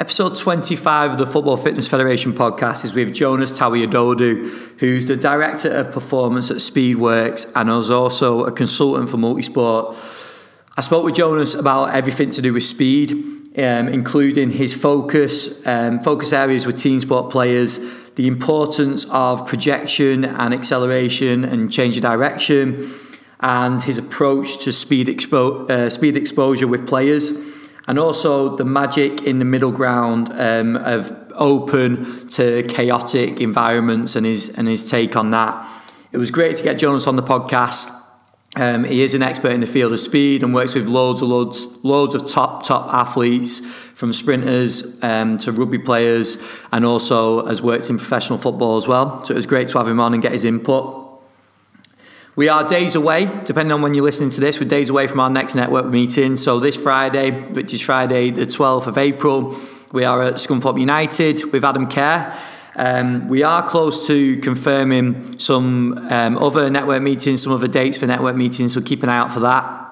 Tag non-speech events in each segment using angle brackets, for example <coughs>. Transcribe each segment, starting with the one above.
Episode 25 of the Football Fitness Federation podcast is with Jonas Tawiah-Dodoo, who's the Director of Performance at Speedworks and is also a consultant for Multisport. I spoke with Jonas about everything to do with speed, um, including his focus, um, focus areas with team sport players, the importance of projection and acceleration and change of direction, and his approach to speed, expo- uh, speed exposure with players and also the magic in the middle ground um, of open to chaotic environments and his and his take on that. It was great to get Jonas on the podcast. Um, he is an expert in the field of speed and works with loads of loads loads of top top athletes from sprinters um, to rugby players and also has worked in professional football as well. So it was great to have him on and get his input. We are days away, depending on when you're listening to this, we're days away from our next network meeting. So this Friday, which is Friday the 12th of April, we are at Scunthorpe United with Adam Kerr. Um, we are close to confirming some um, other network meetings, some other dates for network meetings, so keep an eye out for that.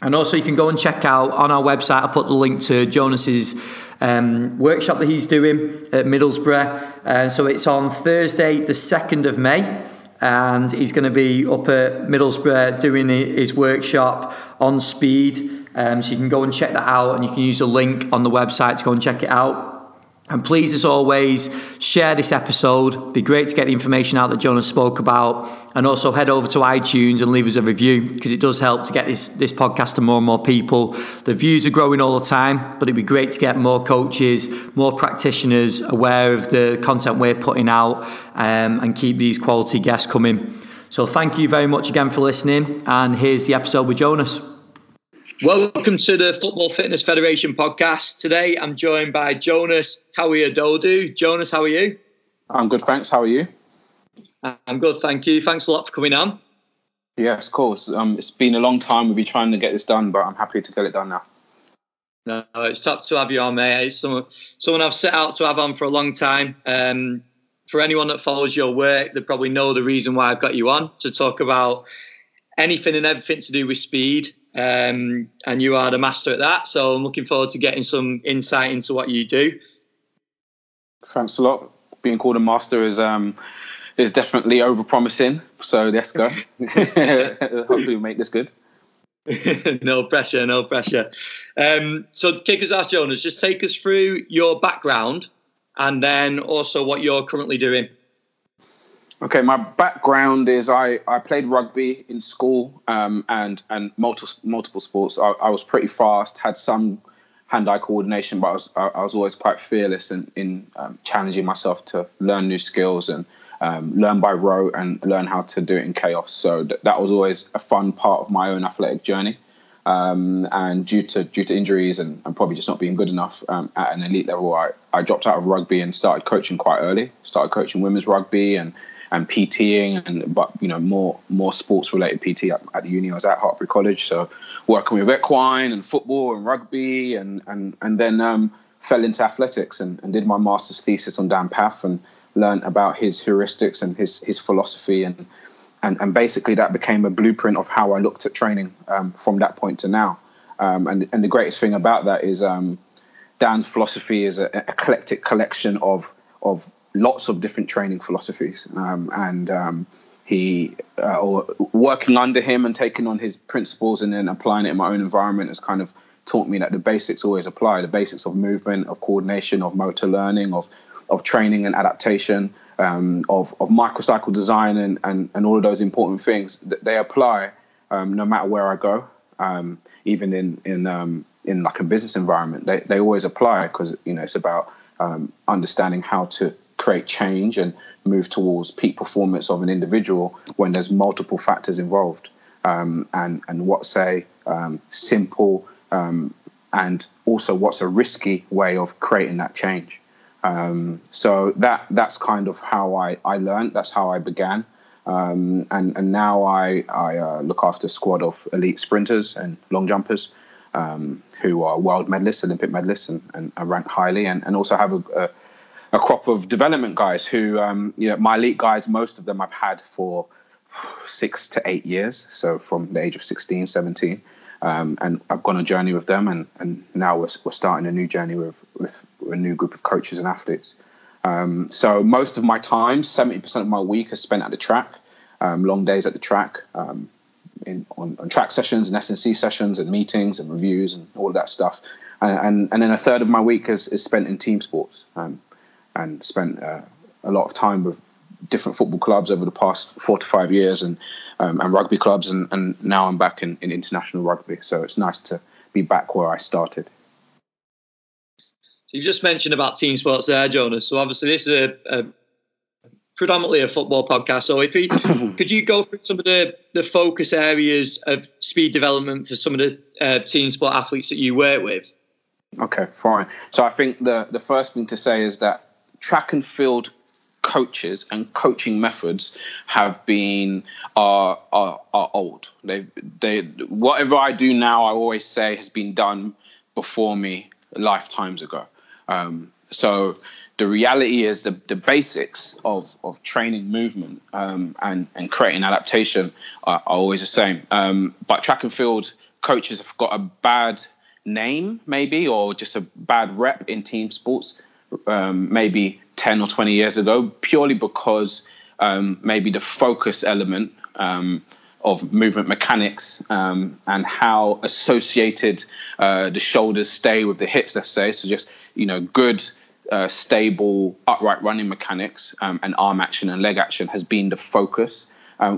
And also, you can go and check out on our website. I put the link to Jonas's um, workshop that he's doing at Middlesbrough. Uh, so it's on Thursday, the 2nd of May and he's going to be up at Middlesbrough doing his workshop on speed. Um, so you can go and check that out, and you can use a link on the website to go and check it out. And please, as always, share this episode. It'd be great to get the information out that Jonas spoke about. And also head over to iTunes and leave us a review because it does help to get this, this podcast to more and more people. The views are growing all the time, but it'd be great to get more coaches, more practitioners aware of the content we're putting out um, and keep these quality guests coming. So thank you very much again for listening. And here's the episode with Jonas. Welcome to the Football Fitness Federation podcast. Today I'm joined by Jonas Tawiah-Dodoo. Jonas, how are you? I'm good, thanks. How are you? I'm good, thank you. Thanks a lot for coming on. Yes, of course. Um, it's been a long time. We've been trying to get this done, but I'm happy to get it done now. No, it's top to have you on, mate. It's someone, someone I've set out to have on for a long time. Um, for anyone that follows your work, they probably know the reason why I've got you on to talk about anything and everything to do with speed um, and you are the master at that. So I'm looking forward to getting some insight into what you do. Thanks a lot. Being called a master is um, is definitely over promising. So let's go. <laughs> <laughs> Hopefully, we make this good. <laughs> no pressure, no pressure. Um, so, kick us off, Jonas. Just take us through your background and then also what you're currently doing. Okay, my background is I, I played rugby in school um, and and multiple multiple sports. I, I, was pretty fast, had some hand-eye coordination, but I was I, I was always quite fearless in in um, challenging myself to learn new skills and um, learn by rote and learn how to do it in chaos. So th- that was always a fun part of my own athletic journey. Um, and due to due to injuries and, and probably just not being good enough um, at an elite level, I, I dropped out of rugby and started coaching quite early. Started coaching women's rugby and and PTing and but you know more more sports related PT at, at, the uni. I was at Hartpury College, so working with equine and football and rugby and and and then um, fell into athletics and, and did my master's thesis on Dan Pfaff and learned about his heuristics and his his philosophy and and, and basically that became a blueprint of how I looked at training um, from that point to now. Um, and and the greatest thing about that is um, Dan's philosophy is an eclectic collection of of lots of different training philosophies, um, and um, he uh, or working under him and taking on his principles and then applying it in my own environment has kind of taught me that the basics always apply. The basics of movement, of coordination, of motor learning, of of training and adaptation, um, of of microcycle design, and, and and all of those important things that they apply um, no matter where I go, um, even in in um, in like a business environment. They they always apply because you know it's about understanding how to create change and move towards peak performance of an individual when there's multiple factors involved. Um, and and what's a um, simple um, and also what's a risky way of creating that change. Um, so that that's kind of how I, I learned. That's how I began. Um, and and now I I uh, look after a squad of elite sprinters and long jumpers um, who are world medalists, Olympic medalists, and, and are ranked highly, and, and also have a, a a crop of development guys who, um, you know, my elite guys, most of them I've had for six to eight years. So from the age of 16, 17. Um, and I've gone a journey with them, and, and now we're, we're starting a new journey with, with, a new group of coaches and athletes. Um, so most of my time, 70% of my week is spent at the track, um, long days at the track, um, in, on, on, track sessions and S&C sessions and meetings and reviews and all of that stuff. And, and, and then a third of my week is, is spent in team sports um, and spent uh, a lot of time with different football clubs over the past four to five years and, um, and rugby clubs. And, and now I'm back in, in international rugby. So it's nice to be back where I started. So you just mentioned about team sports there, Jonas. So obviously this is a, a predominantly a football podcast. So if you <coughs> could you go through some of the, the focus areas of speed development for some of the uh, team sport athletes that you work with? Okay, fine. So I think the the first thing to say is that track and field coaches and coaching methods have been are are, are old. They they whatever I do now, I always say has been done before me lifetimes ago. Um, so the reality is the, the basics of, of training movement um, and, and creating adaptation are, are always the same. Um, but track and field coaches have got a bad name, maybe, or just a bad rep in team sports, um, maybe 10 or 20 years ago, purely because um, maybe the focus element um, of movement mechanics um, and how associated uh, the shoulders stay with the hips, let's say. So just, you know, good, uh, stable, upright running mechanics um, and arm action and leg action has been the focus,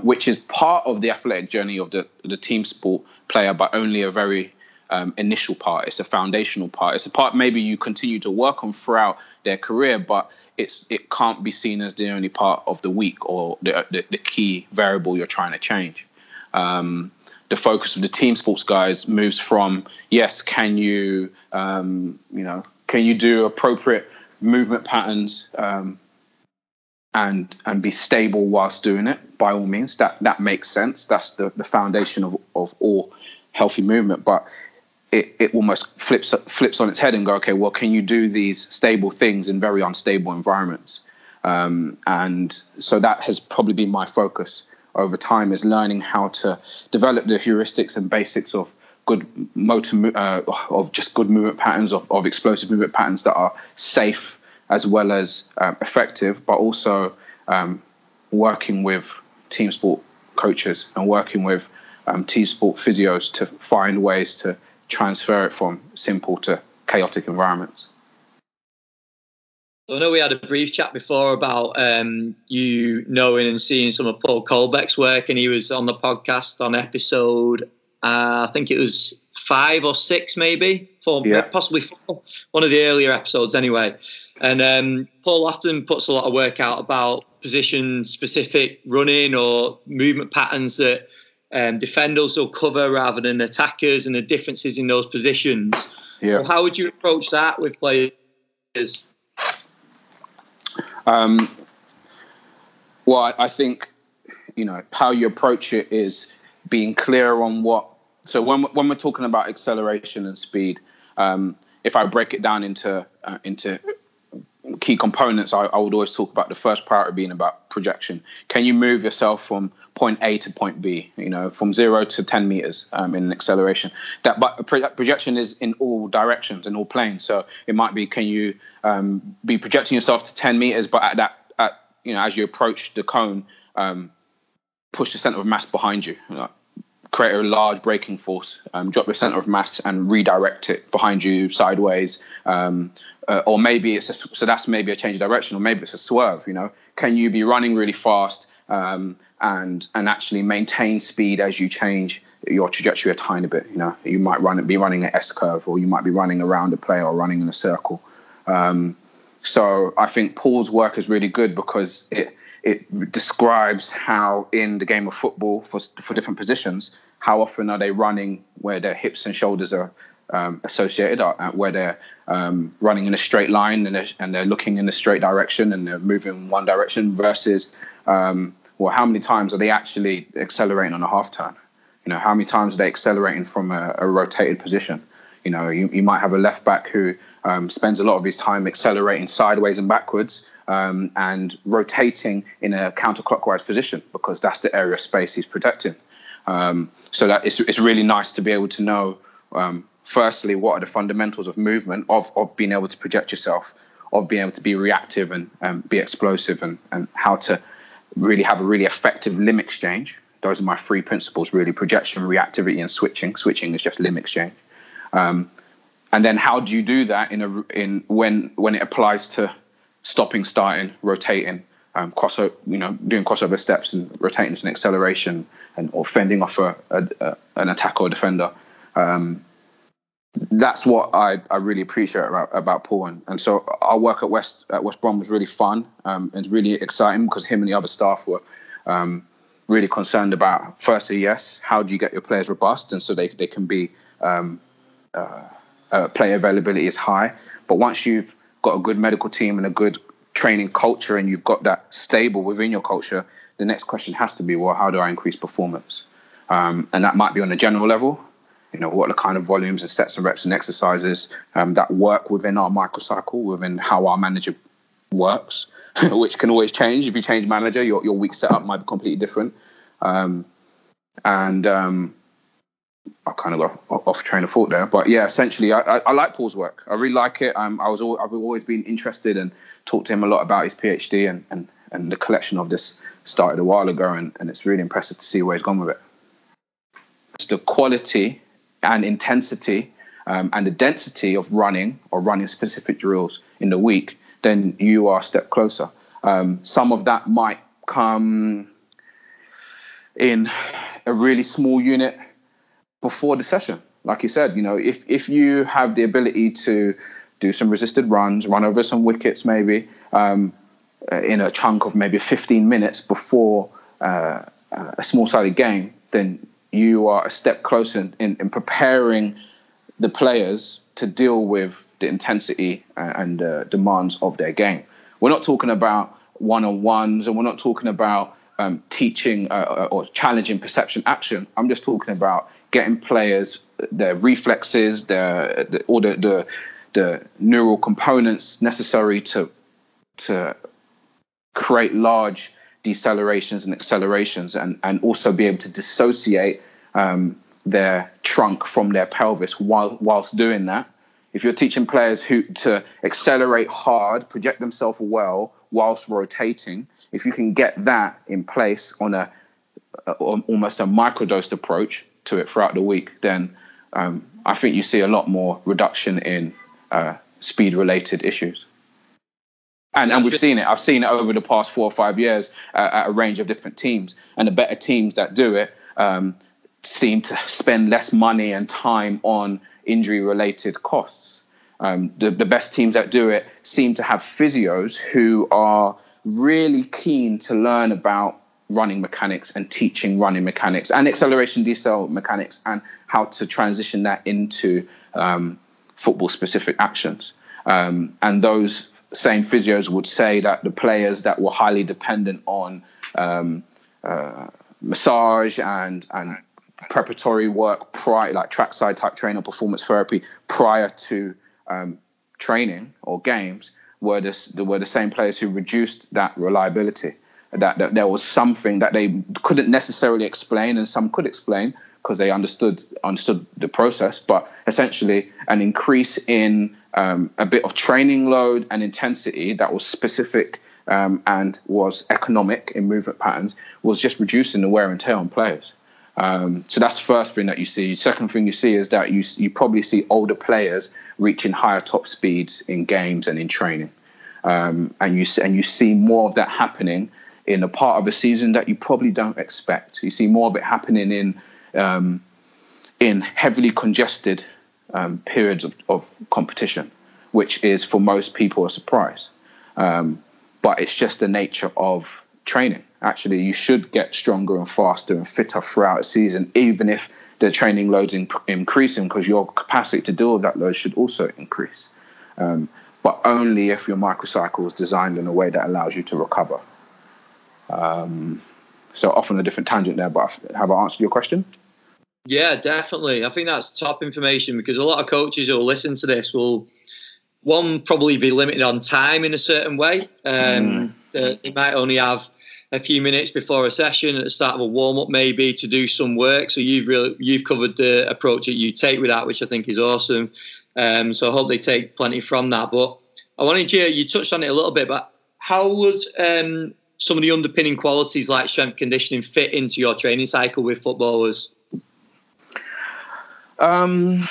which is part of the athletic journey of the, the team sport player, but only a very um, initial part. It's a foundational part. It's a part maybe you continue to work on throughout their career, but it's it can't be seen as the only part of the week or the, the, the key variable you're trying to change um, the focus of the team sports guys moves from yes, can you um, you know can you do appropriate movement patterns um, and and be stable whilst doing it by all means that that makes sense that's the, the foundation of, of all healthy movement but it, it almost flips flips on its head and go okay well can you do these stable things in very unstable environments? Um, and so that has probably been my focus over time is learning how to develop the heuristics and basics of good motor uh, of just good movement patterns of, of explosive movement patterns that are safe as well as um, effective but also um, working with team sport coaches and working with um, team sport physios to find ways to transfer it from simple to chaotic environments I know we had a brief chat before about um, you knowing and seeing some of Paul Colbeck's work, and he was on the podcast on episode, uh, I think it was five or six, maybe four, yeah. possibly four, one of the earlier episodes, anyway. And um, Paul often puts a lot of work out about position-specific running or movement patterns that um, defenders will cover rather than attackers, and the differences in those positions. Yeah. how would you approach that with players? Um, well, I think you know how you approach it is being clear on what. So when when we're talking about acceleration and speed, um, if I break it down into uh, into key components, I, I, would always talk about the first priority being about projection. Can you move yourself from point A to point B? You know, from zero to ten meters um, in acceleration. That but projection is in all directions in all planes. So it might be can you um, be projecting yourself to ten meters, but at that at you know as you approach the cone, um, push the center of mass behind you. you know, create a large braking force, um, drop the center of mass and redirect it behind you sideways. Um, uh, or maybe it's a, so that's maybe a change of direction, or maybe it's a swerve. You know, can you be running really fast um, and and actually maintain speed as you change your trajectory a tiny bit? You know, you might run be running an S curve, or you might be running around a player or running in a circle. Um, so I think Paul's work is really good because it it describes how in the game of football for for different positions, how often are they running where their hips and shoulders are um, associated, uh, where they're um, running in a straight line and they're, and they're looking in a straight direction and they're moving in one direction versus, um, well, how many times are they actually accelerating on a half turn? You know, how many times are they accelerating from a, a rotated position? You know, you, you might have a left back who um, spends a lot of his time accelerating sideways and backwards um, and rotating in a counterclockwise position because that's the area of space he's protecting. Um, so that it's, it's really nice to be able to know um, firstly, what are the fundamentals of movement, of, of being able to project yourself, of being able to be reactive and be explosive, and, and how to really have a really effective limb exchange. Those are my three principles really projection, reactivity, and switching. Switching is just limb exchange. Um, and then how do you do that in a in when when it applies to stopping, starting, rotating, um, you know, doing crossover steps and rotating to an acceleration and or fending off a, a, a an attacker or defender. Um, that's what I, I really appreciate about, about Paul. And, and so our work at West at West Brom was really fun um, and really exciting because him and the other staff were um, really concerned about firstly, yes, how do you get your players robust and so they, they can be um, uh, uh, player availability is high. But once you've got a good medical team and a good training culture and you've got that stable within your culture, the next question has to be, well, how do I increase performance? Um, and that might be on a general level, you know, what are the kind of volumes and sets and reps and exercises um, that work within our microcycle, within how our manager works, <laughs> which can always change. If you change manager, your, your week setup might be completely different. Um, and um, I kind of got off, train of thought there, but yeah, essentially, I, I, I like Paul's work. I really like it. Um, I was all, I've always been interested and talked to him a lot about his PhD and, and, and the collection of this started a while ago, and, and it's really impressive to see where he's gone with it. The quality and intensity um, and the density of running or running specific drills in the week, then you are a step closer. Um, some of that might come in a really small unit before the session. Like you said, you know, if if you have the ability to do some resisted runs, run over some wickets, maybe um, uh, in a chunk of maybe 15 minutes before uh, a small-sided game, then you are a step closer in, in, in preparing the players to deal with the intensity and uh, demands of their game. We're not talking about one-on-ones, and we're not talking about um, teaching uh, or challenging perception action. I'm just talking about getting players their reflexes, their the, all the, the the neural components necessary to to create large decelerations and accelerations, and and also be able to dissociate um, their trunk from their pelvis while whilst doing that. If you're teaching players who to accelerate hard, project themselves well whilst rotating, if you can get that in place on a, a almost a microdosed approach, to it throughout the week, then um, I think you see a lot more reduction in uh, speed related issues. And, and we've seen it. I've seen it over the past four or five years uh, at a range of different teams. And the better teams that do it um, seem to spend less money and time on injury related costs. Um, the, the best teams that do it seem to have physios who are really keen to learn about running mechanics and teaching running mechanics and acceleration decel mechanics and how to transition that into um, football specific actions. Um, and those same physios would say that the players that were highly dependent on um, uh, massage and and preparatory work prior, like trackside type training or performance therapy prior to um, training or games, were the, were the same players who reduced that reliability that, that there was something that they couldn't necessarily explain, and some could explain because they understood understood the process. But essentially, an increase in um, a bit of training load and intensity that was specific um, and was economic in movement patterns was just reducing the wear and tear on players. Um, so that's the first thing that you see. Second thing you see is that you you probably see older players reaching higher top speeds in games and in training, um, and you and you see more of that happening in a part of the season that you probably don't expect. You see more of it happening in um, in heavily congested um, periods of, of, competition, which is for most people a surprise. Um, but it's just the nature of training. Actually, you should get stronger and faster and fitter throughout a season, even if the training load's in, increasing, because your capacity to deal with that load should also increase. Um, but only if your microcycle is designed in a way that allows you to recover. Um, so off on a different tangent there, but have I answered your question? Yeah, definitely. I think that's top information because a lot of coaches who'll listen to this will one probably be limited on time in a certain way. Um, mm. they, they might only have a few minutes before a session at the start of a warm up, maybe to do some work. So you've really you've covered the approach that you take with that, which I think is awesome. Um, so I hope they take plenty from that. But I wanted you you touched on it a little bit, but how would um, some of the underpinning qualities like strength conditioning fit into your training cycle with footballers? Um,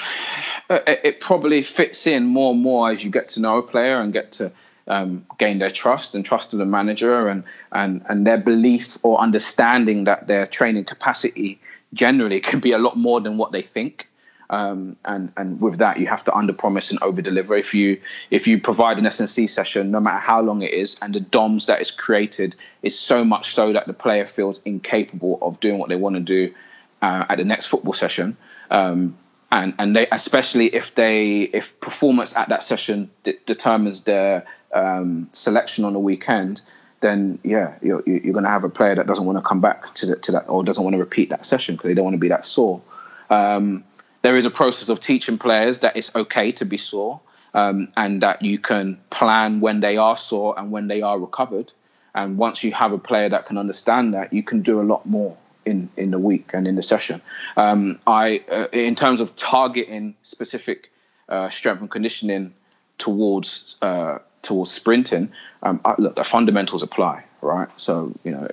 it, it probably fits in more and more as you get to know a player and get to um, gain their trust and trust of the manager and, and, and their belief or understanding that their training capacity generally <laughs> can be a lot more than what they think. Um, and and with that, you have to under promise and over deliver. If you if you provide an S&C session, no matter how long it is, and the DOMS that is created is so much so that the player feels incapable of doing what they want to do uh, at the next football session, um, and and they especially if they if performance at that session de- determines their um, selection on the weekend, then yeah, you're, you're going to have a player that doesn't want to come back to the, to that or doesn't want to repeat that session because they don't want to be that sore. Um, there is a process of teaching players that it's okay to be sore um, and that you can plan when they are sore and when they are recovered. And once you have a player that can understand that, you can do a lot more in, in the week and in the session. Um, I, uh, in terms of targeting specific uh, strength and conditioning towards uh, towards sprinting, um, I, look, the fundamentals apply, right? So you know,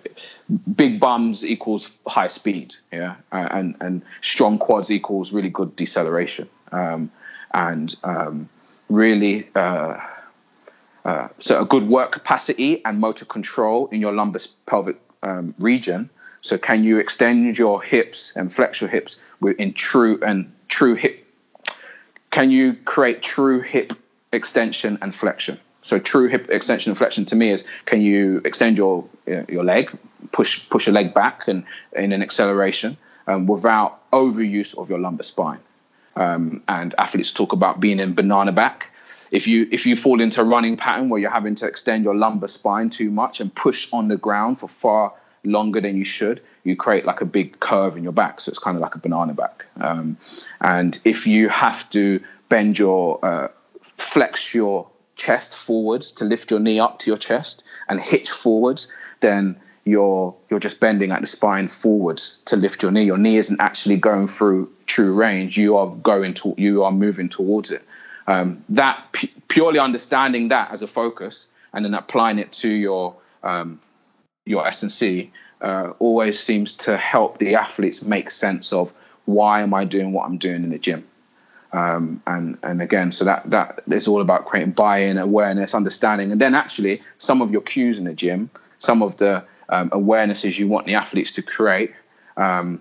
big bums equals high speed, yeah, and and strong quads equals really good deceleration, um, and um, really. Uh, uh, so a good work capacity and motor control in your lumbar pelvic um, region. So can you extend your hips and flex your hips in true and true hip? Can you create true hip extension and flexion? So true hip extension and flexion to me is can you extend your your leg, push push your leg back and in an acceleration um, without overuse of your lumbar spine. Um, and athletes talk about being in banana back. If you if you fall into a running pattern where you're having to extend your lumbar spine too much and push on the ground for far longer than you should, you create like a big curve in your back. So it's kind of like a banana back. Um, and if you have to bend your uh, flex your chest forwards to lift your knee up to your chest and hitch forwards, then you're you're just bending at the spine forwards to lift your knee. Your knee isn't actually going through true range. You are going to you are moving towards it. Um, that p- purely understanding that as a focus and then applying it to your um, your S and C uh, always seems to help the athletes make sense of why am I doing what I'm doing in the gym. Um, and and again, so that that is all about creating buy-in, awareness, understanding, and then actually some of your cues in the gym, some of the um, awarenesses you want the athletes to create. Um,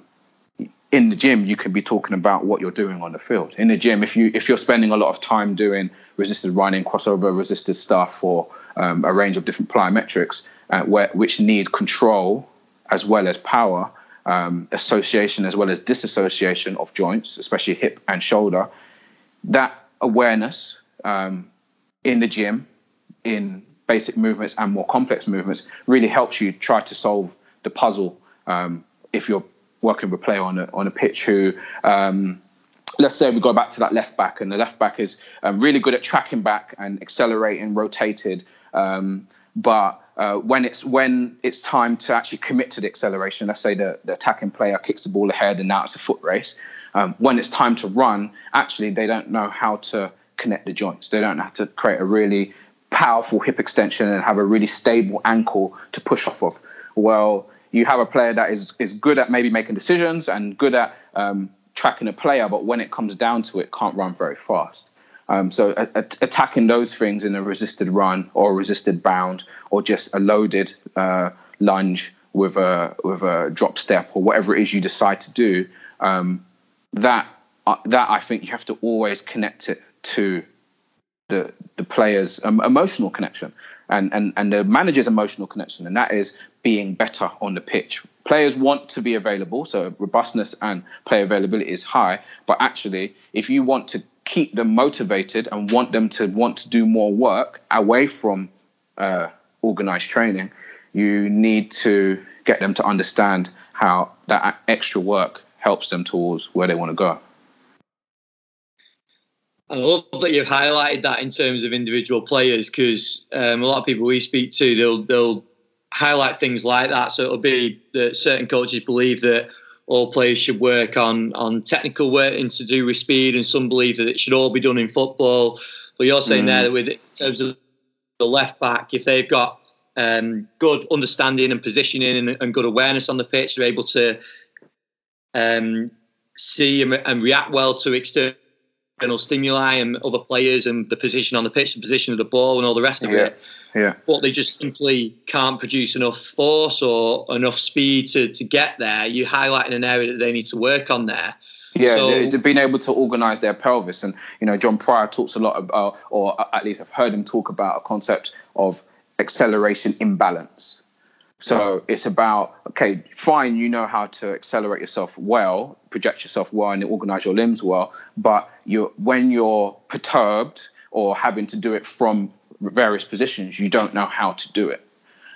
in the gym, you can be talking about what you're doing on the field. In the gym, if you if you're spending a lot of time doing resisted running, crossover resisted stuff, or um, a range of different plyometrics, uh, where, which need control as well as power, um, association as well as disassociation of joints, especially hip and shoulder, that awareness um, in the gym, in basic movements and more complex movements, really helps you try to solve the puzzle um, if you're working with a player on a, on a pitch who. Um, let's say we go back to that left back, and the left back is um, really good at tracking back and accelerating, rotated, um, but uh, when it's when it's time to actually commit to the acceleration, let's say the, the attacking player kicks the ball ahead and now it's a foot race. Um, when it's time to run, actually they don't know how to connect the joints. They don't have to create a really powerful hip extension and have a really stable ankle to push off of. Well, you have a player that is is good at maybe making decisions and good at um, tracking a player, but when it comes down to it, can't run very fast. Um, so a, a, attacking those things in a resisted run or resisted bound or just a loaded uh, lunge with a with a drop step or whatever it is you decide to do, um, that uh, that I think you have to always connect it to the the player's um, emotional connection and, and and the manager's emotional connection, and that is being better on the pitch. Players want to be available, so robustness and player availability is high. But actually, if you want to keep them motivated and want them to want to do more work away from uh, organized training, you need to get them to understand how that extra work helps them towards where they want to go. I love that you've highlighted that in terms of individual players because um, a lot of people we speak to, they'll they'll highlight things like that. So it'll be that certain coaches believe that all players should work on on technical work and to do with speed, and some believe that it should all be done in football. But you're saying mm. there that with in terms of the left back, if they've got um, good understanding and positioning and, and, good awareness on the pitch, they're able to um, see and, and react well to external stimuli and other players and the position on the pitch, the position of the ball, and all the rest of yeah. it. Yeah. But they just simply can't produce enough force or enough speed to, to get there. You're highlighting an area that they need to work on there. Yeah, so, being able to organise their pelvis, and you know, John Pryor talks a lot about, or at least I've heard him talk about a concept of acceleration imbalance. So it's about okay, fine, you know how to accelerate yourself well, project yourself well, and organize your limbs well. But you, when you're perturbed or having to do it from various positions, you don't know how to do it.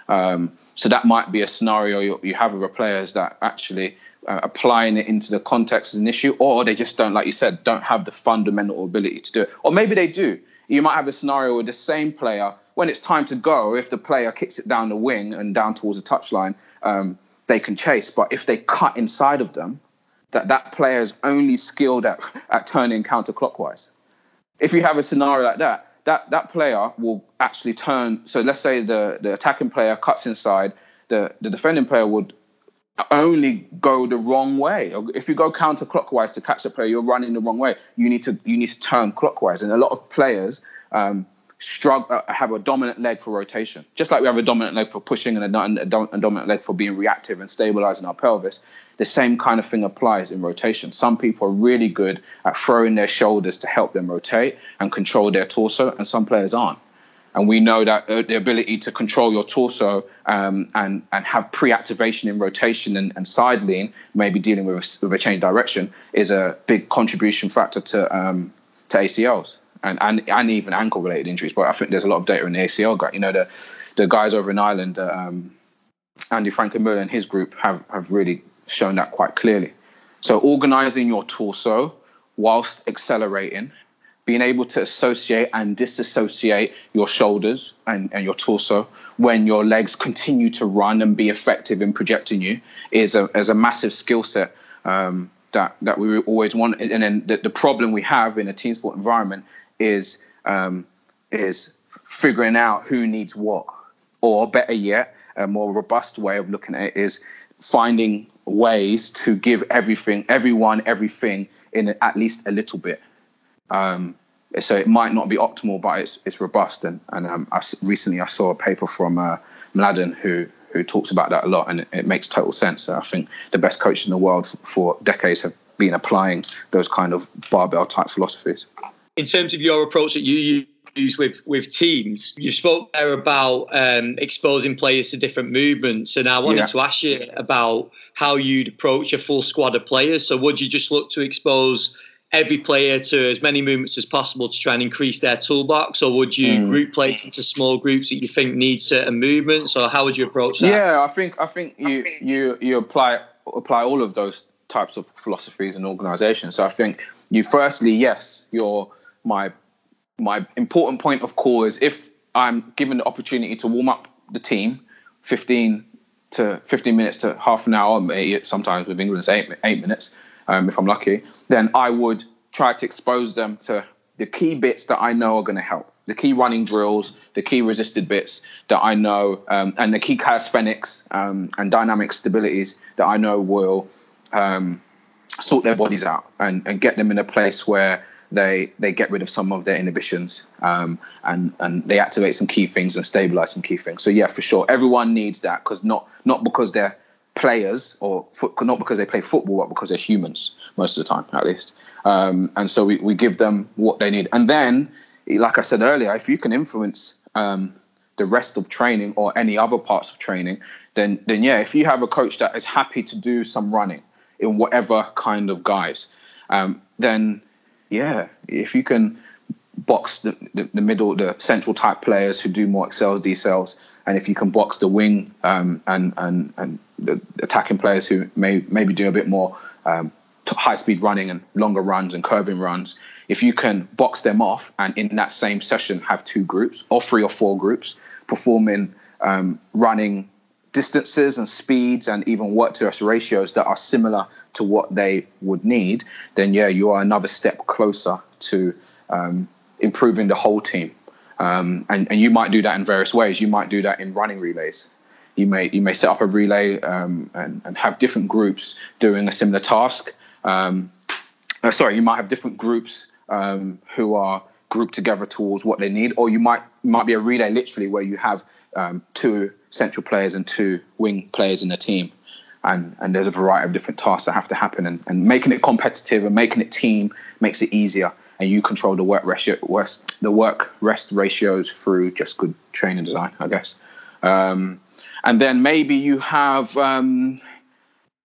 Um, so that might be a scenario you, you have with players that actually uh, applying it into the context is an issue, or they just don't, like you said, don't have the fundamental ability to do it. Or maybe they do. You might have a scenario with the same player when it's time to go. If the player kicks it down the wing and down towards the touchline, um, they can chase. But if they cut inside of them, that that player is only skilled at, <laughs> at turning counterclockwise. If you have a scenario like that, that that player will actually turn. So let's say the the attacking player cuts inside, the the defending player would only go the wrong way. If you go counterclockwise to catch the player, you're running the wrong way. You need to you need to turn clockwise. And a lot of players um, struggle uh, have a dominant leg for rotation, just like we have a dominant leg for pushing and a, a, dominant leg for being reactive and stabilizing our pelvis the same kind of thing applies in rotation. Some people are really good at throwing their shoulders to help them rotate and control their torso, and some players aren't. And we know that uh, the ability to control your torso um, and, and have pre activation in rotation and, and side lean, maybe dealing with a, with a change direction, is a big contribution factor to, um, to ACLs and, and, and even ankle related injuries. But I think there's a lot of data in the ACL. You know, the, the guys over in Ireland, uh, um, Andy Franklin and his group have, have really shown that quite clearly. So organizing your torso whilst accelerating, being able to associate and disassociate your shoulders and, and your torso when your legs continue to run and be effective in projecting you is a, is a massive skill set um, that, that we always want. And then the, the, problem we have in a team sport environment is, um, is figuring out who needs what. Or better yet, a more robust way of looking at it is finding ways to give everything, everyone, everything in at least a little bit. Um, so it might not be optimal, but it's it's robust. And and um, I, recently I saw a paper from uh, Mladen who who talks about that a lot, and it, it makes total sense. So I think the best coaches in the world for decades have been applying those kind of barbell type philosophies. In terms of your approach that you use with with teams. You spoke there about um, exposing players to different movements, and I wanted yeah. to ask you about how you'd approach a full squad of players. So, would you just look to expose every player to as many movements as possible to try and increase their toolbox, or would you mm. group players into small groups that you think need certain movements, or how would you approach that? Yeah, I think I think you you you apply apply all of those types of philosophies and organizations. So I think you firstly, yes, you're my my important point of call is if I'm given the opportunity to warm up the team, 15 to 15 minutes to half an hour, sometimes with England eight, eight minutes, um, if I'm lucky, then I would try to expose them to the key bits that I know are going to help. The key running drills, the key resisted bits that I know, um, and the key calisthenics um, and dynamic stabilities that I know will um, sort their bodies out and, and get them in a place where they they get rid of some of their inhibitions um, and and they activate some key things and stabilize some key things. So yeah, for sure, everyone needs that because not not because they're players or not because they play football, but because they're humans most of the time, at least. Um, and so we, we give them what they need. And then, like I said earlier, if you can influence um, the rest of training or any other parts of training, then then yeah, if you have a coach that is happy to do some running in whatever kind of guise, um, then yeah, if you can box the, the, the, middle, the central type players who do more excels, decels, and if you can box the wing um, and and and the attacking players who may maybe do a bit more um, high speed running and longer runs and curving runs, if you can box them off and in that same session have two groups or three or four groups performing um, running distances and speeds and even work to rest ratios that are similar to what they would need, then yeah, you are another step closer to um, improving the whole team. Um, and, and you might do that in various ways. You might do that in running relays. You may you may set up a relay um, and, and have different groups doing a similar task. Um, uh, sorry, you might have different groups um, who are grouped together towards what they need, or you might might be a relay literally where you have um, two central players and two wing players in the team, and and there's a variety of different tasks that have to happen, and, and making it competitive and making it team makes it easier, and you control the work ratio, the work rest ratios through just good training design, I guess. Um, and then maybe you have um,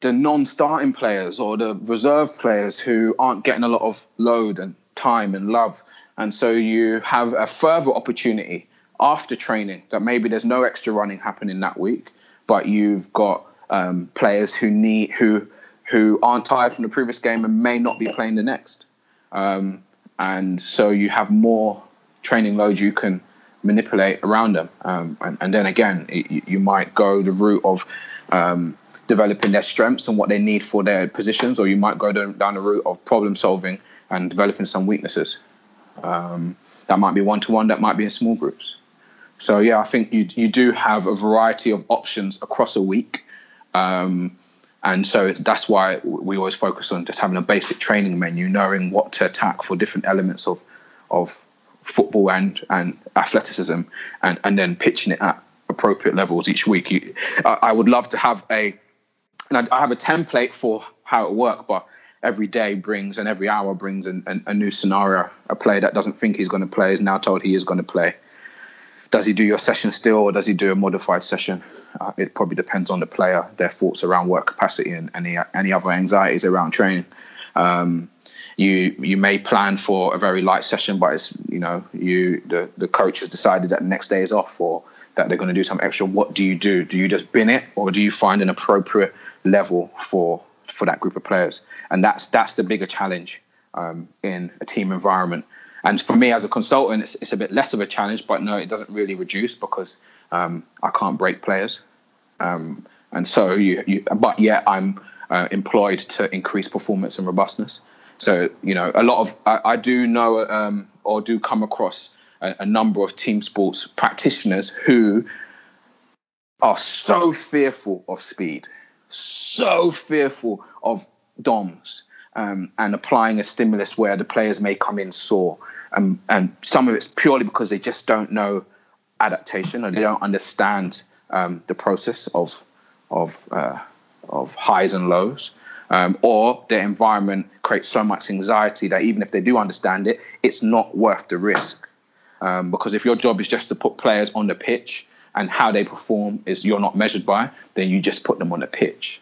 the non-starting players or the reserve players who aren't getting a lot of load and time and love, and so you have a further opportunity after training that maybe there's no extra running happening that week, but you've got um, players who need who who aren't tired from the previous game and may not be playing the next. Um, and so you have more training load you can manipulate around them. Um, and, and, then again, it, you might go the route of um, developing their strengths and what they need for their positions, or you might go down the route of problem solving and developing some weaknesses. Um, that might be one to one, that might be in small groups. So yeah, I think you you do have a variety of options across a week, um, and so that's why we always focus on just having a basic training menu, knowing what to attack for different elements of of football and and athleticism, and and then pitching it at appropriate levels each week. You, I, I, would love to have a, and I, I have a template for how it work, but every day brings and every hour brings an, an, a new scenario. A player that doesn't think he's going to play is now told he is going to play does he do your session still or does he do a modified session? Uh, it probably depends on the player, their thoughts around work capacity and any any other anxieties around training. Um, you you may plan for a very light session, but it's you know you the the coach has decided that the next day is off or that they're going to do some extra. What do you do? Do you just bin it or do you find an appropriate level for for that group of players? And that's that's the bigger challenge um, in a team environment and for me as a consultant, it's, it's a bit less of a challenge, but no, it doesn't really reduce because um, I can't break players. Um, and so you, you, but yet I'm uh, employed to increase performance and robustness. So, you know, a lot of, I, I do know um, or do come across a, a number of team sports practitioners who are so fearful of speed, so fearful of DOMs um, and applying a stimulus where the players may come in sore. Um, and some of it's purely because they just don't know adaptation or they don't understand um, the process of of uh, of highs and lows. Um, or their environment creates so much anxiety that even if they do understand it, it's not worth the risk. Um, because if your job is just to put players on the pitch and how they perform is you're not measured by, then you just put them on the pitch.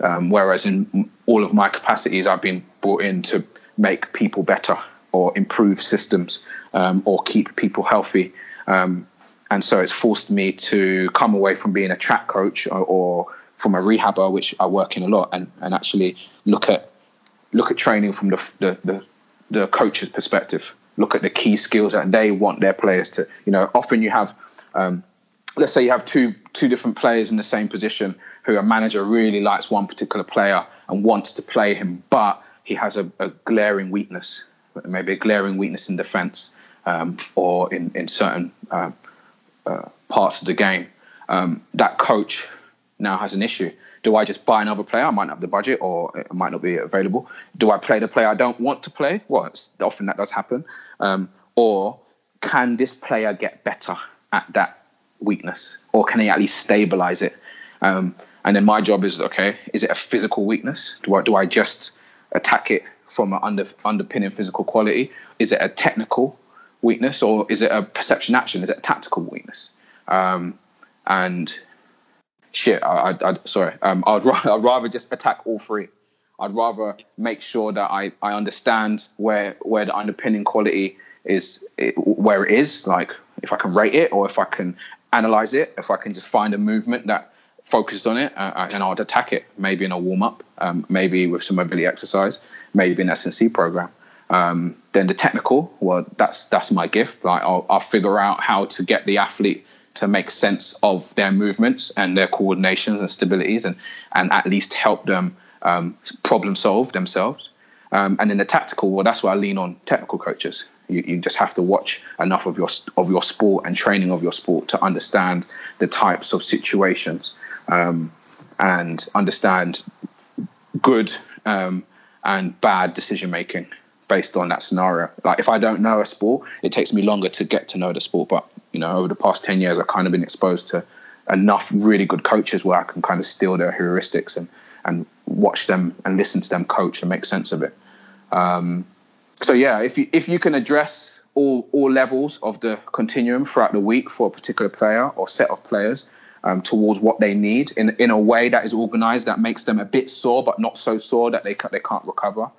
Um, whereas in all of my capacities, I've been brought in to make people better or improve systems um, or keep people healthy. Um, and so it's forced me to come away from being a track coach or, or, from a rehabber, which I work in a lot, and, and actually look at look at training from the, the, the, the coach's perspective. Look at the key skills that they want their players to. You know, often you have um, let's say you have two two different players in the same position who a manager really likes one particular player and wants to play him, but he has a, a glaring weakness, maybe a glaring weakness in defence um, or in in certain uh, uh, parts of the game. Um, that coach now has an issue. Do I just buy another player? I might not have the budget, or it might not be available. Do I play the player I don't want to play? Well, often that does happen. Um, or can this player get better at that weakness, or can he at least stabilize it? Um, and then my job is okay. Is it a physical weakness? Do I do I just attack it from an under, underpinning physical quality? Is it a technical weakness, or is it a perception action? Is it a tactical weakness? Um, and shit, I, I, I sorry, um, I'd, rather, <laughs> I'd rather just attack all three. I'd rather make sure that I, I understand where where the underpinning quality is, it, where it is, like if I can rate it or if I can analyze it, if I can just find a movement that focused on it, uh, and I'd attack it, maybe in a warm up, um, maybe with some mobility exercise, maybe an S&C program. Um, then the technical, well, that's that's my gift. Like I'll, I'll figure out how to get the athlete to make sense of their movements and their coordinations and stabilities and and at least help them um, problem solve themselves. Um, and in the tactical, well, that's where I lean on technical coaches. You, you just have to watch enough of your of your sport and training of your sport to understand the types of situations um, and understand good um, and bad decision making based on that scenario. Like if I don't know a sport, it takes me longer to get to know the sport. But you know, over the past ten years, I've kind of been exposed to enough really good coaches where I can kind of steal their heuristics and and watch them and listen to them coach and make sense of it. Um, so yeah, if you if you can address all all levels of the continuum throughout the week for a particular player or set of players um, towards what they need in in a way that is organized that makes them a bit sore but not so sore that they they can't recover.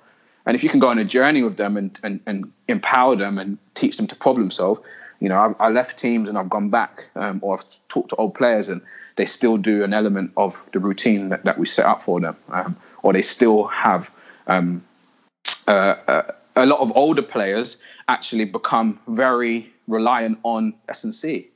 And if you can go on a journey with them and, and, and empower them and teach them to problem solve, you know, I, I left teams and I've gone back um, or I've talked to old players and they still do an element of the routine that, that we set up for them, um, or they still have um, uh, uh, a lot of older players actually become very reliant on S&C.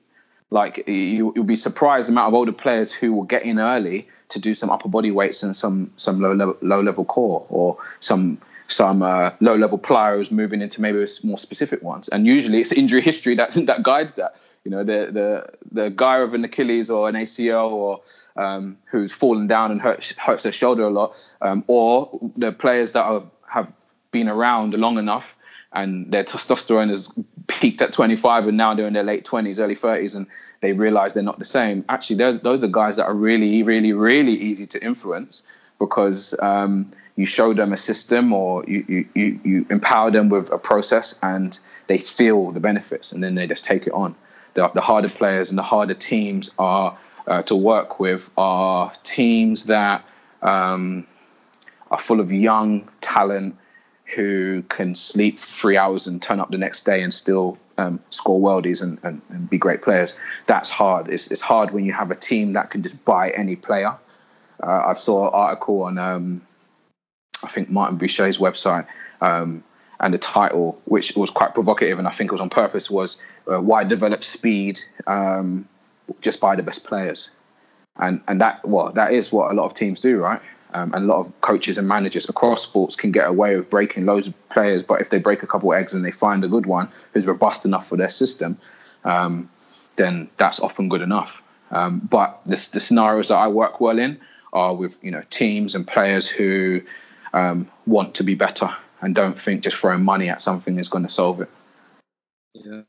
Like you, you'll be surprised the amount of older players who will get in early to do some upper body weights and some some low level low level core or some some uh, low level plyos moving into maybe more specific ones. And usually it's injury history that <laughs> that guides that. You know, the the the guy with an Achilles or an ACL or um, who's fallen down and hurt, hurts their shoulder a lot, um, or the players that are, have been around long enough and their testosterone has peaked at 25 and now they're in their late 20s early 30s and they realize they're not the same actually those are guys that are really really really easy to influence because um, you show them a system or you, you, you empower them with a process and they feel the benefits and then they just take it on. The, the harder players and the harder teams are uh, to work with are teams that um, are full of young talent who can sleep three hours and turn up the next day and still um, score worldies and, and, and, be great players. That's hard. It's, it's hard when you have a team that can just buy any player uh, I saw an article on, um, I think Martin Buchheit's website, um, and the title, which was quite provocative, and I think it was on purpose, was uh, "Why Develop Speed um, Just by the Best Players," and and that well, that is what a lot of teams do, right? Um, and a lot of coaches and managers across sports can get away with breaking loads of players, but if they break a couple of eggs and they find a good one who's robust enough for their system, um, then that's often good enough. Um, but the, the scenarios that I work well in are with you know teams and players who um, want to be better and don't think just throwing money at something is going to solve it. Yeah.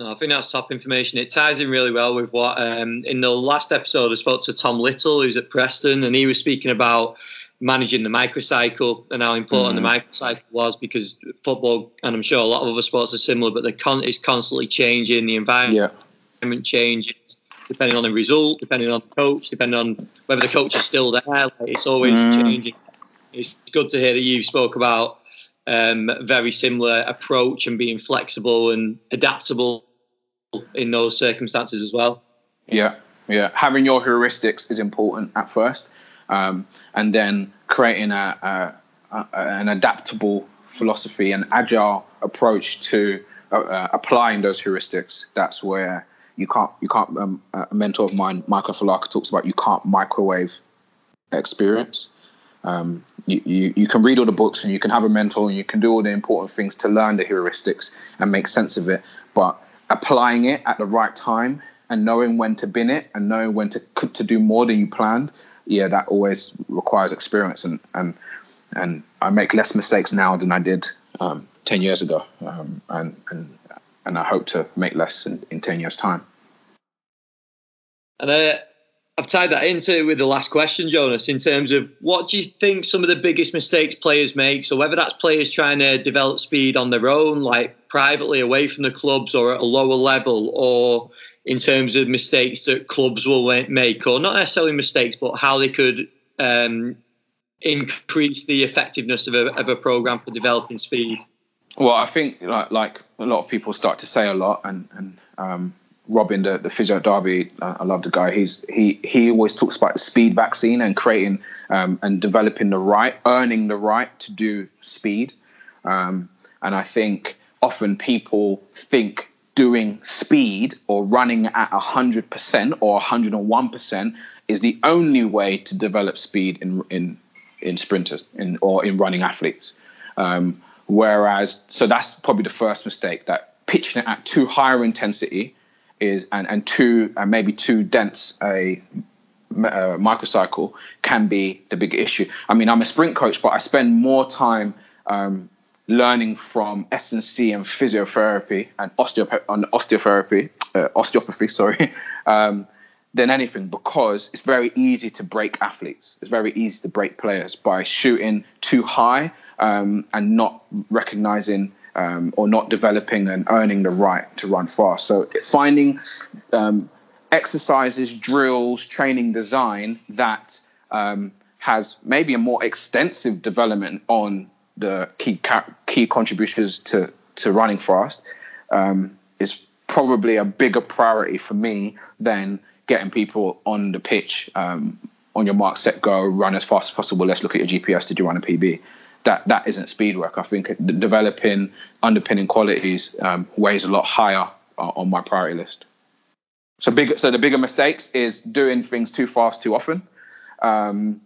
No, I think that's top information. It ties in really well with what um, in the last episode I spoke to Tom Little, who's at Preston, and he was speaking about managing the microcycle and how important mm. the microcycle was because football, and I'm sure a lot of other sports are similar, but con- it's constantly changing, the environment yeah. Environment changes depending on the result, depending on the coach, depending on whether the coach is still there. Like, it's always mm. changing. It's good to hear that you spoke about um, very similar approach and being flexible and adaptable in those circumstances as well. Yeah, yeah. Having your heuristics is important at first, um, and then creating a, a, a, an adaptable philosophy, an agile approach to uh, uh, applying those heuristics. That's where you can't you can't um, a mentor of mine michael falaka talks about you can't microwave experience um, you, you, you can read all the books and you can have a mentor and you can do all the important things to learn the heuristics and make sense of it but applying it at the right time and knowing when to bin it and knowing when to to do more than you planned yeah that always requires experience. And and and I make less mistakes now than I did um, 10 years ago. Um, and and and I hope to make less in, in 10 years time. And uh, I've tied that into with the last question, Jonas, in terms of what do you think some of the biggest mistakes players make? So whether that's players trying to develop speed on their own, like privately away from the clubs or at a lower level, or in terms of mistakes that clubs will make, or not necessarily mistakes, but how they could um, increase the effectiveness of a, of a program for developing speed? Well, I think like, like a lot of people start to say a lot, and and um, Robin, the, the physio at Derby, uh, I love the guy. He's he he always talks about the speed vaccine and creating um, and developing the right, earning the right to do speed. Um, and I think often people think doing speed or running at 100% or 101% is the only way to develop speed in in in sprinters in or in running athletes. Um, whereas, so that's probably the first mistake that pitching it at too higher intensity is and and too and maybe too dense a uh, microcycle can be the big issue. I mean, I'm a sprint coach, but I spend more time um, learning from S&C and physiotherapy and osteop- osteotherapy, uh, osteopathy, sorry, <laughs> um, than anything because it's very easy to break athletes. It's very easy to break players by shooting too high um, and not recognizing um, or not developing and earning the right to run fast. So finding um, exercises, drills, training design that um, has maybe a more extensive development on the key key contributors to to running fast um, is probably a bigger priority for me than getting people on the pitch um, on your mark, set, go, run as fast as possible. Let's look at your GPS. Did you run a PB? That that isn't speed work. I think developing underpinning qualities um, weighs a lot higher uh, on my priority list. So big. So the bigger mistakes is doing things too fast too often. Um,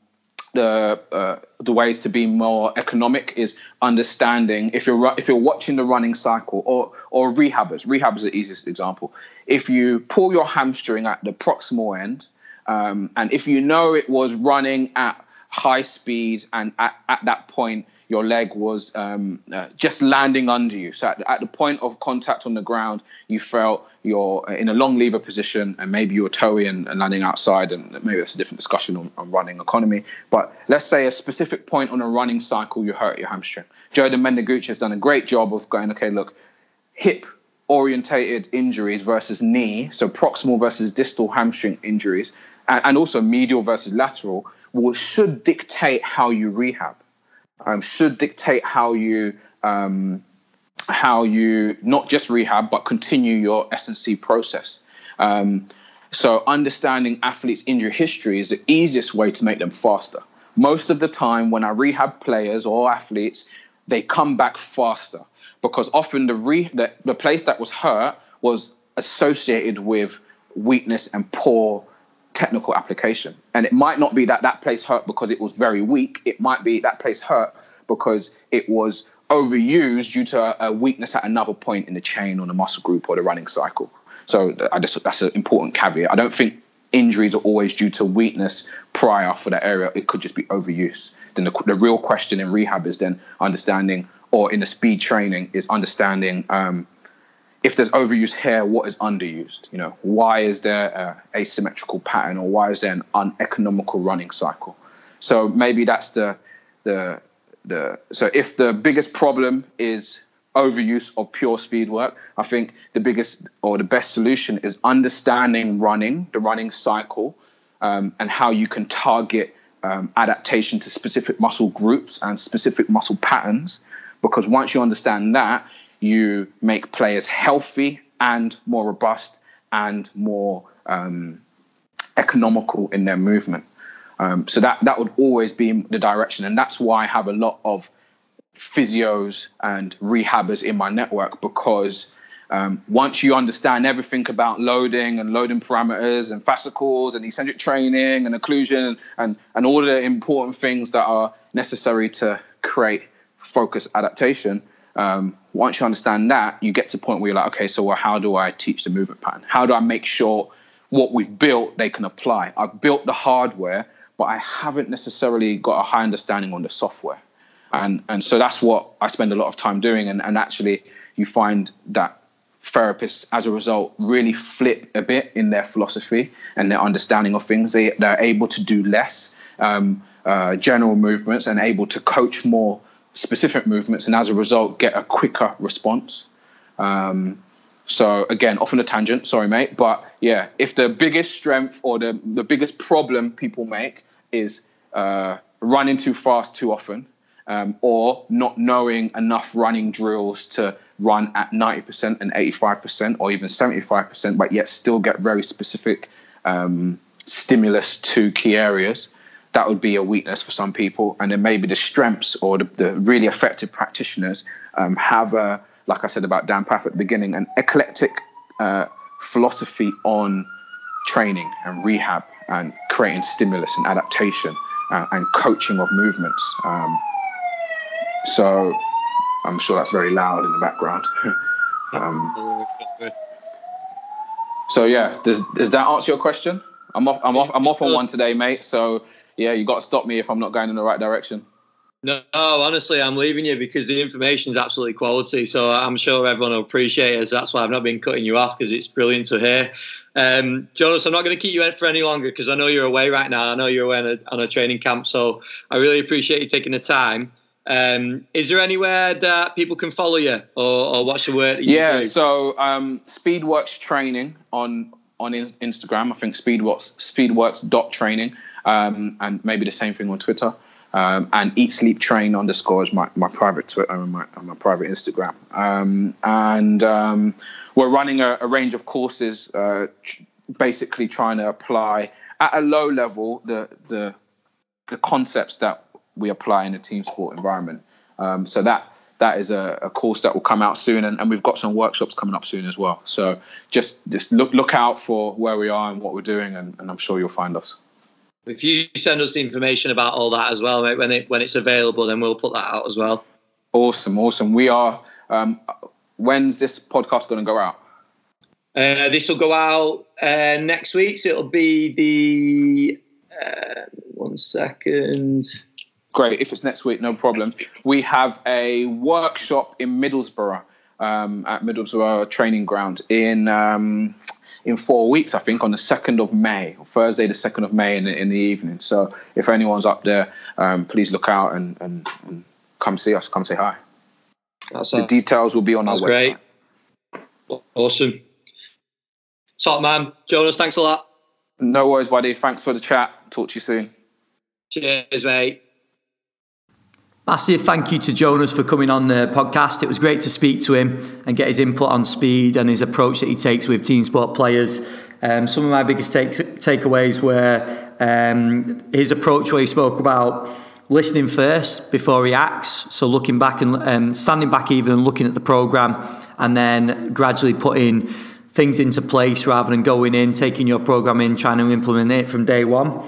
the uh, the ways to be more economic is understanding if you're if you're watching the running cycle or or rehabbers. Rehab is the easiest example. If you pull your hamstring at the proximal end, um, and if you know it was running at high speed and at, at that point your leg was um, uh, just landing under you. So at, at, the point of contact on the ground, you felt you're in a long lever position and maybe you're toey and, and landing outside. And maybe that's a different discussion on, on, running economy. But let's say a specific point on a running cycle, you hurt your hamstring. Jordan Mendiguchia has done a great job of going, okay, look, hip orientated injuries versus knee, so proximal versus distal hamstring injuries, and, and also medial versus lateral, will, should dictate how you rehab um, should dictate how you um, how you not just rehab but continue your S&C process. Um, so understanding athletes' injury history is the easiest way to make them faster. Most of the time, when I rehab players or athletes, they come back faster because often the, re- the, the place that was hurt was associated with weakness and poor technical application. And it might not be that that place hurt because it was very weak. It might be that place hurt because it was overused due to a weakness at another point in the chain or the muscle group or the running cycle. So I just, that's an important caveat. I don't think injuries are always due to weakness prior for that area. It could just be overuse. Then the, the real question in rehab is then understanding, or in the speed training, is understanding um, if there's overuse here, what is underused? You know, why is there a asymmetrical pattern, or why is there an uneconomical running cycle? So maybe that's the the the. So if the biggest problem is overuse of pure speed work, I think the biggest or the best solution is understanding running, the running cycle, um, and how you can target um, adaptation to specific muscle groups and specific muscle patterns. Because once you understand that, you make players healthy and more robust and more um, economical in their movement. Um, so that that would always be the direction, and that's why I have a lot of physios and rehabbers in my network because um, once you understand everything about loading and loading parameters and fascicles and eccentric training and occlusion and, and all the important things that are necessary to create focus adaptation, um, once you understand that, you get to a point where you're like, okay, so well, how do I teach the movement pattern? How do I make sure what we've built they can apply? I've built the hardware, but I haven't necessarily got a high understanding on the software. And, and so that's what I spend a lot of time doing. And, and actually, you find that therapists, as a result, really flip a bit in their philosophy and their understanding of things. They, they're able to do less um, uh, general movements and able to coach more specific movements and as a result get a quicker response. Um, so again, off on a tangent, sorry, mate. But yeah, if the biggest strength or the, the biggest problem people make is uh, running too fast too often, um, or not knowing enough running drills to run at 90% and 85% or even 75%, but yet still get very specific um, stimulus to key areas, that would be a weakness for some people. And then maybe the strengths or the, the really effective practitioners um, have a, like I said about Dan Pfaff at the beginning, an eclectic uh, philosophy on training and rehab and creating stimulus and adaptation uh, and coaching of movements. Um, so I'm sure that's very loud in the background. <laughs> um, so yeah, does does that answer your question? I'm off. I'm off. I'm off on one today, mate. So yeah, you got to stop me if I'm not going in the right direction. No, honestly, I'm leaving you because the information is absolutely quality. So I'm sure everyone will appreciate it. That's why I've not been cutting you off because it's brilliant to hear. Um, Jonas, I'm not going to keep you for any longer because I know you're away right now. I know you're away on a, on a training camp. So I really appreciate you taking the time. Um, is there anywhere that people can follow you or, or watch the work? yeah, do? so um, Speedworks Training on on Instagram. I think Speedworks Speedworks dot training, um, and maybe the same thing on Twitter. Um, and eat sleep train underscores my, my private Twitter and my, my private Instagram. Um, and um, we're running a, a, range of courses, uh, basically trying to apply at a low level the the the concepts that we apply in a team sport environment. Um, so that that is a, a, course that will come out soon, and, and, we've got some workshops coming up soon as well. So just just look look out for where we are and what we're doing, and, and I'm sure you'll find us. If you send us the information about all that as well, mate, when it when it's available, then we'll put that out as well. Awesome, awesome. We are. Um, when's this podcast going to go out? Uh, this will go out uh, next week. So it'll be the uh, one second. Great. If it's next week, no problem. We have a workshop in Middlesbrough um, at Middlesbrough Training Ground in um, in four weeks, I think, on the second of May, Thursday, the second of May, in the, in the evening. So if anyone's up there, um, please look out and, and, and, come see us. Come say hi. That's the a, details will be on our website. Great. Awesome. Top man, Jonas. Thanks a lot. No worries, buddy. Thanks for the chat. Talk to you soon. Cheers, mate. Massive thank you to Jonas for coming on the podcast. It was great to speak to him and get his input on speed and his approach that he takes with team sport players. Um, some of my biggest takeaways were um, his approach where he spoke about listening first before he acts. So looking back and um, standing back even and looking at the program and then gradually putting things into place rather than going in, taking your program in, trying to implement it from day one.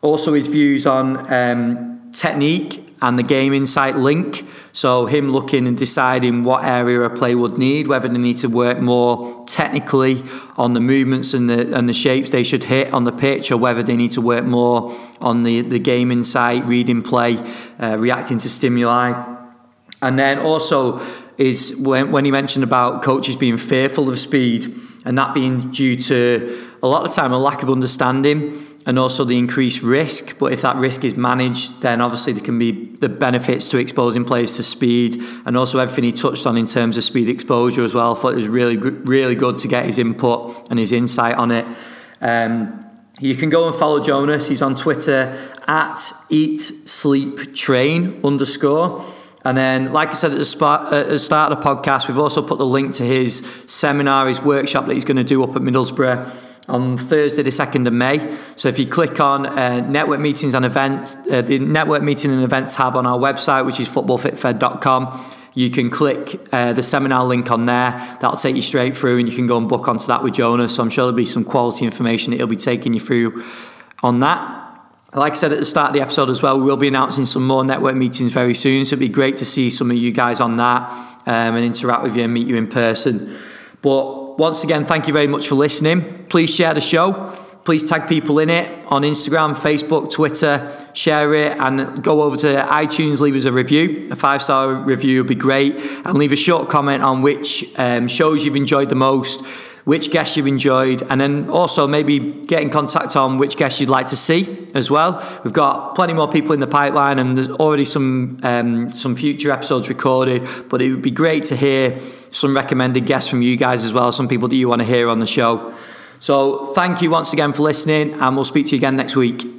Also his views on um, technique and the game insight link. So him looking and deciding what area a play would need, whether they need to work more technically on the movements and the and the shapes they should hit on the pitch, or whether they need to work more on the the game insight, reading play, uh, reacting to stimuli, and then also is when when he mentioned about coaches being fearful of speed and that being due to a lot of time a lack of understanding and also the increased risk. But if that risk is managed, then obviously there can be the benefits to exposing players to speed and also everything he touched on in terms of speed exposure as well. I thought it was really, really good to get his input and his insight on it. Um, you can go and follow Jonas. He's on Twitter at Eat Sleep Train underscore. And then, like I said at the, start, at the start of the podcast, we've also put the link to his seminar, his workshop that he's going to do up at Middlesbrough on Thursday, the 2nd of May. So if you click on uh, network meetings and events, uh, the network meeting and events tab on our website, which is footballfitfed.com, you can click uh, the seminar link on there. That'll take you straight through, and you can go and book onto that with Jonas. So I'm sure there'll be some quality information that he'll be taking you through on that. Like I said at the start of the episode as well, we will be announcing some more network meetings very soon. So it'd be great to see some of you guys on that um, and interact with you and meet you in person. But once again, thank you very much for listening. Please share the show. Please tag people in it on Instagram, Facebook, Twitter, share it, and go over to iTunes, leave us a review. A five star review would be great. And leave a short comment on which um, shows you've enjoyed the most, which guests you've enjoyed, and then also maybe get in contact on which guests you'd like to see as well. We've got plenty more people in the pipeline, and there's already some um, some future episodes recorded. But it would be great to hear some recommended guests from you guys as well, some people that you want to hear on the show. So thank you once again for listening, and we'll speak to you again next week.